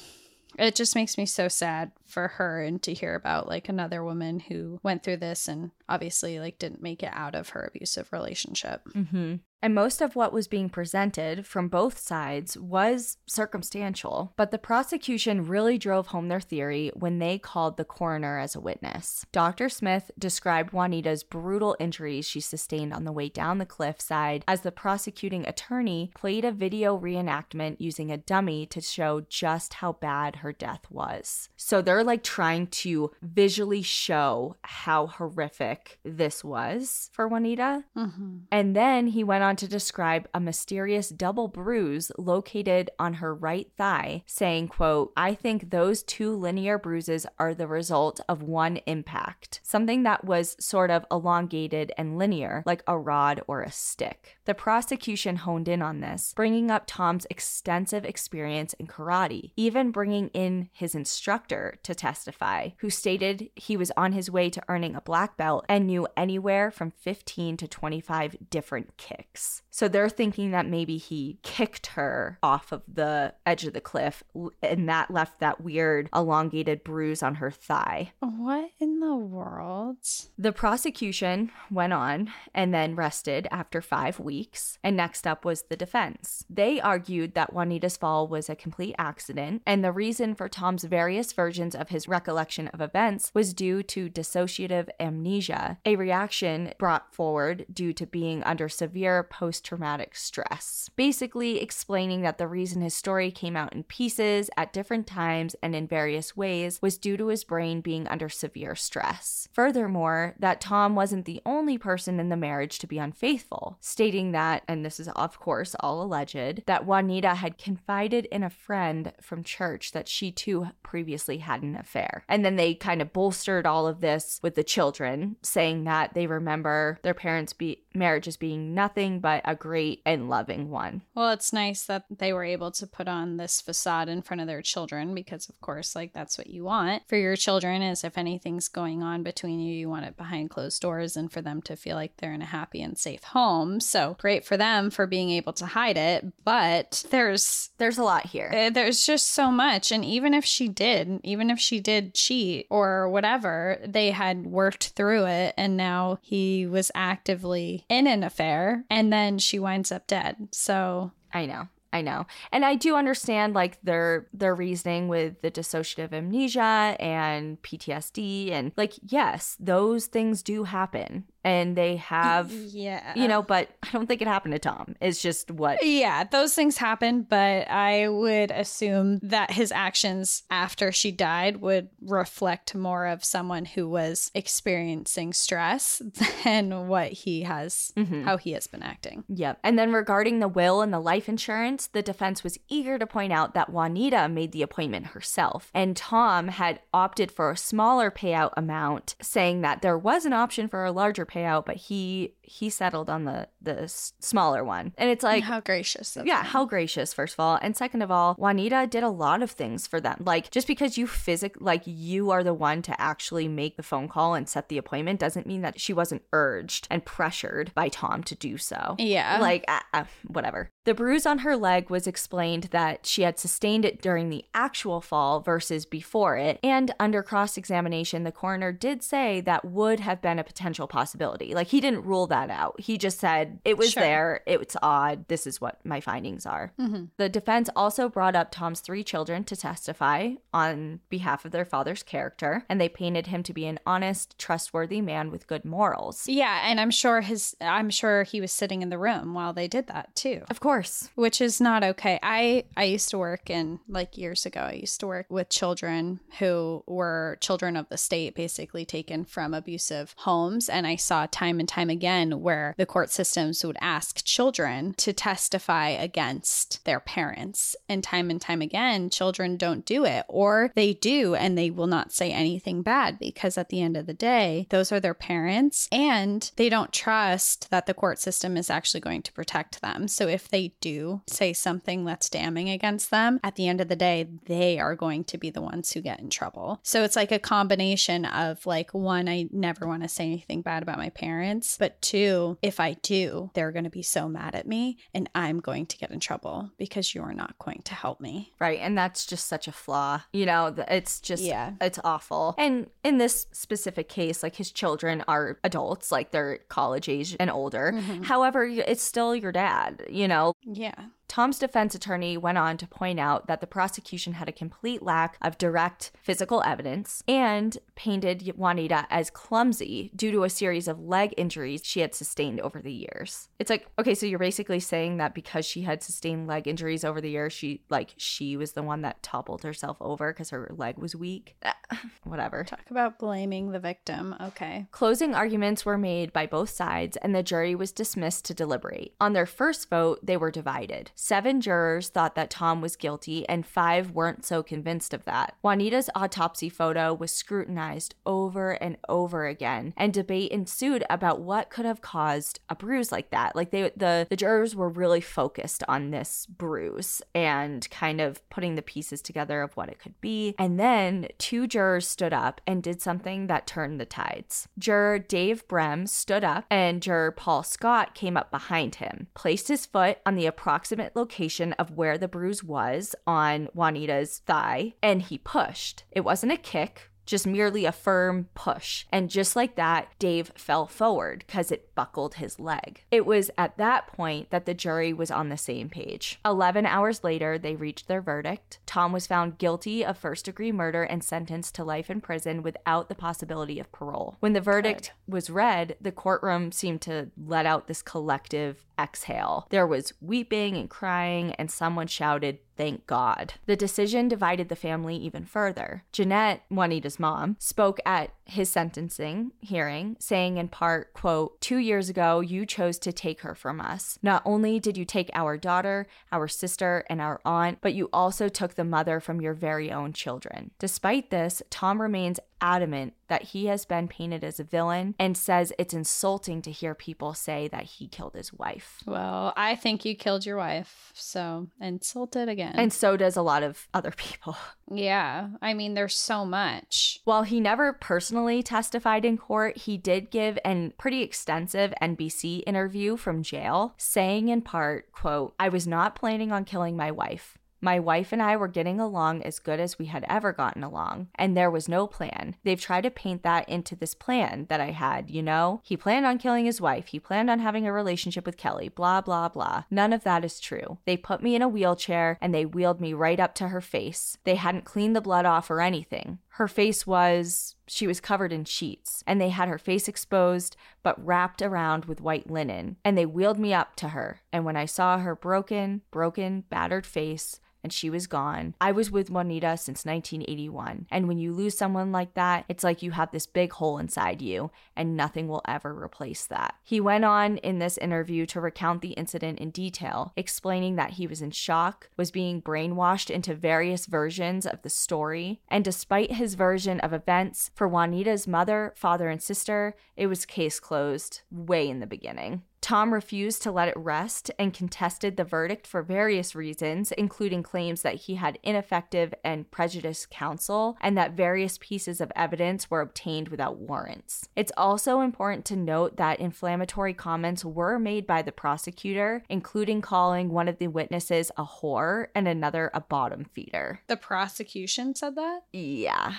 it just makes me so sad for her and to hear about like another woman who went through this and obviously like didn't make it out of her abusive relationship Mm-hmm. And most of what was being presented from both sides was circumstantial, but the prosecution really drove home their theory when they called the coroner as a witness. Dr. Smith described Juanita's brutal injuries she sustained on the way down the cliffside as the prosecuting attorney played a video reenactment using a dummy to show just how bad her death was. So they're like trying to visually show how horrific this was for Juanita. mm-hmm. And then he went on to describe a mysterious double bruise located on her right thigh, saying, quote, I think those two linear bruises are the result of one impact, something that was sort of elongated and linear, like a rod or a stick. The prosecution honed in on this, bringing up Tom's extensive experience in karate, even bringing in his instructor to testify, who stated he was on his way to earning a black belt and knew anywhere from 15 to 25 different kicks. So they're thinking that maybe he kicked her off of the edge of the cliff and that left that weird elongated bruise on her thigh. What in the world? The prosecution went on and then rested after five weeks. And next up was the defense. They argued that Juanita's fall was a complete accident, and the reason for Tom's various versions of his recollection of events was due to dissociative amnesia, a reaction brought forward due to being under severe post traumatic stress. Basically, explaining that the reason his story came out in pieces at different times and in various ways was due to his brain being under severe stress. Furthermore, that Tom wasn't the only person in the marriage to be unfaithful, stating that, and this is of course all alleged, that Juanita had confided in a friend from church that she too previously had affair. And then they kind of bolstered all of this with the children, saying that they remember their parents' be- marriage as being nothing but a great and loving one. Well, it's nice that they were able to put on this facade in front of their children because, of course, like that's what you want for your children is if anything's going on between you, you want it behind closed doors and for them to feel like they're in a happy and safe home. So great for them for being able to hide it, but there's there's a lot here. Uh, there's just so much and even if she did, even if she did cheat or whatever, they had worked through it and now he was actively in an affair and then she winds up dead. So I know. I know. And I do understand like their their reasoning with the dissociative amnesia and PTSD and like yes, those things do happen and they have yeah. you know but i don't think it happened to tom. It's just what yeah those things happen but i would assume that his actions after she died would reflect more of someone who was experiencing stress than what he has mm-hmm. how he has been acting. Yep. And then regarding the will and the life insurance the defense was eager to point out that juanita made the appointment herself and tom had opted for a smaller payout amount saying that there was an option for a larger payout payout, but he he settled on the the smaller one. And it's like how gracious. yeah, how gracious first of all, and second of all, Juanita did a lot of things for them. Like just because you physic like you are the one to actually make the phone call and set the appointment doesn't mean that she wasn't urged and pressured by Tom to do so. Yeah. Like uh, uh, whatever. The bruise on her leg was explained that she had sustained it during the actual fall versus before it, and under cross examination, the coroner did say that would have been a potential possibility. Like he didn't rule that out. He just said it was sure. there, it's odd, this is what my findings are. Mm-hmm. The defense also brought up Tom's three children to testify on behalf of their father's character, and they painted him to be an honest, trustworthy man with good morals. Yeah, and I'm sure his I'm sure he was sitting in the room while they did that too. Of course. Which is not okay. I I used to work in like years ago, I used to work with children who were children of the state basically taken from abusive homes and I saw time and time again where the court systems would ask children to testify against their parents. And time and time again, children don't do it, or they do and they will not say anything bad because at the end of the day, those are their parents and they don't trust that the court system is actually going to protect them. So if they do say something that's damning against them, at the end of the day, they are going to be the ones who get in trouble. So it's like a combination of like, one, I never want to say anything bad about my parents, but two, if I do, they're going to be so mad at me and I'm going to get in trouble because you're not going to help me. Right. And that's just such a flaw. You know, it's just, yeah. it's awful. And in this specific case, like his children are adults, like they're college age and older. Mm-hmm. However, it's still your dad, you know? Yeah. Tom's defense attorney went on to point out that the prosecution had a complete lack of direct physical evidence and painted Juanita as clumsy due to a series of leg injuries she had sustained over the years. It's like, okay, so you're basically saying that because she had sustained leg injuries over the years, she like she was the one that toppled herself over because her leg was weak. Whatever. Talk about blaming the victim. Okay. Closing arguments were made by both sides and the jury was dismissed to deliberate. On their first vote, they were divided. Seven jurors thought that Tom was guilty, and five weren't so convinced of that. Juanita's autopsy photo was scrutinized over and over again, and debate ensued about what could have caused a bruise like that. Like they, the the jurors were really focused on this bruise and kind of putting the pieces together of what it could be. And then two jurors stood up and did something that turned the tides. Juror Dave Brem stood up, and juror Paul Scott came up behind him, placed his foot on the approximate location of where the bruise was on Juanita's thigh, and he pushed. It wasn't a kick, just merely a firm push. And just like that, Dave fell forward because it buckled his leg. It was at that point that the jury was on the same page. 11 hours later, they reached their verdict. Tom was found guilty of first degree murder and sentenced to life in prison without the possibility of parole. When the verdict Good. was read, the courtroom seemed to let out this collective exhale. There was weeping and crying, and someone shouted, Thank God. The decision divided the family even further. Jeanette, Juanita's mom, spoke at his sentencing hearing, saying in part, quote, Two years ago, you chose to take her from us. Not only did you take our daughter, our sister, and our aunt, but you also took the mother from your very own children. Despite this, Tom remains adamant that he has been painted as a villain and says it's insulting to hear people say that he killed his wife. Well, I think you killed your wife, so insulted again. And so does a lot of other people. Yeah, I mean, there's so much. While he never personally testified in court, he did give an pretty extensive NBC interview from jail, saying in part, quote, I was not planning on killing my wife. My wife and I were getting along as good as we had ever gotten along, and there was no plan. They've tried to paint that into this plan that I had, you know? He planned on killing his wife, he planned on having a relationship with Kelly, blah, blah, blah. None of that is true. They put me in a wheelchair and they wheeled me right up to her face. They hadn't cleaned the blood off or anything. Her face was she was covered in sheets, and they had her face exposed but wrapped around with white linen. And they wheeled me up to her. And when I saw her broken, broken, battered face, and she was gone. I was with Juanita since 1981. And when you lose someone like that, it's like you have this big hole inside you, and nothing will ever replace that. He went on in this interview to recount the incident in detail, explaining that he was in shock, was being brainwashed into various versions of the story, and despite his version of events, for Juanita's mother, father, and sister, it was case closed way in the beginning. Tom refused to let it rest and contested the verdict for various reasons, including claims that he had ineffective and prejudiced counsel and that various pieces of evidence were obtained without warrants. It's also important to note that inflammatory comments were made by the prosecutor, including calling one of the witnesses a whore and another a bottom feeder. The prosecution said that? Yeah.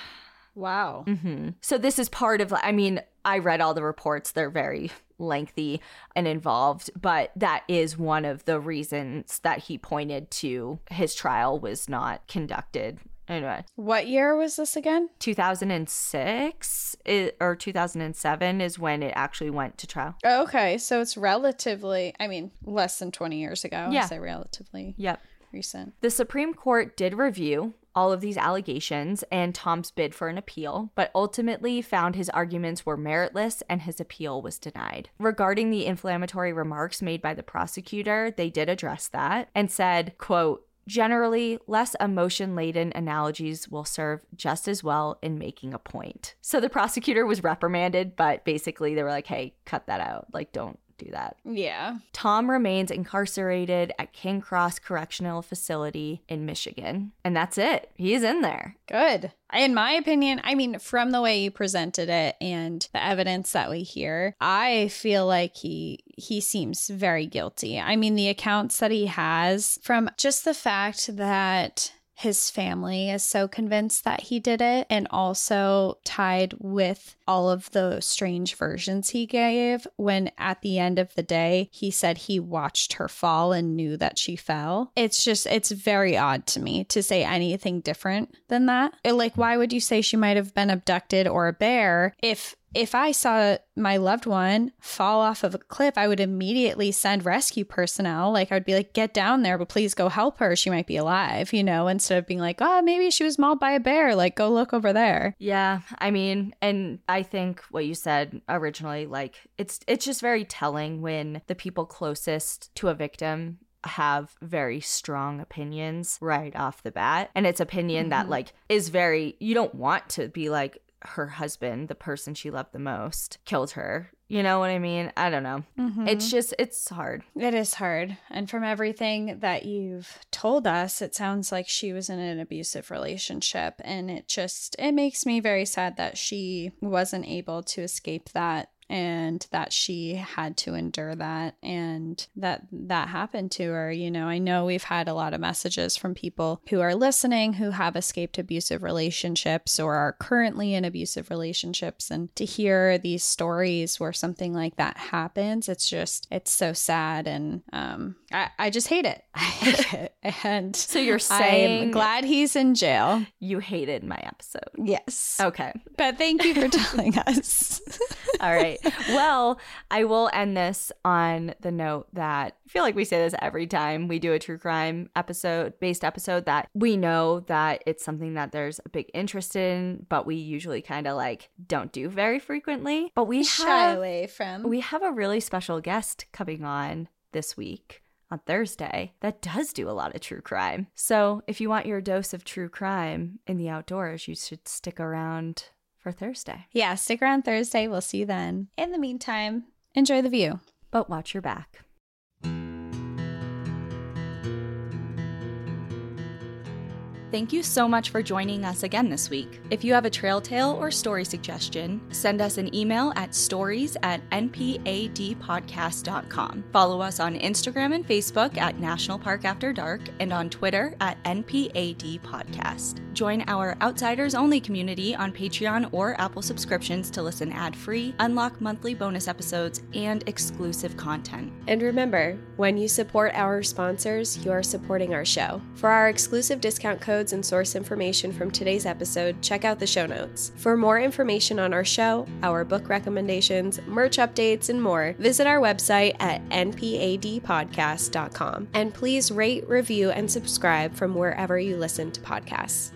Wow. Mm-hmm. So this is part of, I mean, I read all the reports. They're very lengthy and involved, but that is one of the reasons that he pointed to his trial was not conducted Anyway. What year was this again? 2006 or 2007 is when it actually went to trial. Okay. So it's relatively, I mean, less than 20 years ago. Yeah. I say relatively. Yep. Recent. The Supreme Court did review all of these allegations and Tom's bid for an appeal, but ultimately found his arguments were meritless and his appeal was denied. Regarding the inflammatory remarks made by the prosecutor, they did address that and said, quote, Generally, less emotion laden analogies will serve just as well in making a point. So the prosecutor was reprimanded, but basically they were like, hey, cut that out. Like, don't do that. Yeah. Tom remains incarcerated at Kinross Correctional Facility in Michigan. And that's it. He's in there. Good. In my opinion, I mean, from the way you presented it and the evidence that we hear, I feel like he he seems very guilty. I mean, the accounts that he has from just the fact that his family is so convinced that he did it, and also tied with all of the strange versions he gave when at the end of the day he said he watched her fall and knew that she fell. It's just, it's very odd to me to say anything different than that. Like, why would you say she might have been abducted or a bear if if I saw my loved one fall off of a cliff, I would immediately send rescue personnel. Like, I would be like, get down there, but please go help her. She might be alive, you know, instead of being like, oh, maybe she was mauled by a bear. Like, go look over there. Yeah. I mean, and I think what you said originally, like, it's, it's just very telling when the people closest to a victim have very strong opinions right off the bat. And it's opinion that mm-hmm. like is very you don't want to be like her husband, the person she loved the most, killed her. You know what I mean? I don't know. Mm-hmm. It's just it's hard. It is hard. And from everything that you've told us, it sounds like she was in an abusive relationship. And it just, it makes me very sad that she wasn't able to escape that and that she had to endure that and that that happened to her you know i know we've had a lot of messages from people who are listening who have escaped abusive relationships or are currently in abusive relationships and to hear these stories where something like that happens it's just it's so sad and um i, I just hate it i hate it and So you're saying i'm saying glad he's in jail you hated my episode. yes Okay. but thank you for telling us All right. Well, I will end this on the note that I feel like we say this every time we do a true crime episode, based episode, that we know that it's something that there's a big interest in, but we usually kind of like don't do very frequently. But we shy have away from we have a really special guest coming on this week on Thursday that does do a lot of true crime. So if you want your dose of true crime in the outdoors, you should stick around for Thursday. Yeah, stick around Thursday. We'll see you then. In the meantime, enjoy the view. But watch your back. Thank you so much for joining us again this week. If you have a trail tale or story suggestion, send us an email at stories at npadpodcast.com. Follow us on Instagram and Facebook at National Park After Dark and on Twitter at NPAD Podcast. Join our Outsiders Only community on Patreon or Apple subscriptions to listen ad free, unlock monthly bonus episodes, and exclusive content. And remember, when you support our sponsors, you are supporting our show. For our exclusive discount codes and source information from today's episode, check out the show notes. For more information on our show, our book recommendations, merch updates, and more, visit our website at npadpodcast.com. And please rate, review, and subscribe from wherever you listen to podcasts.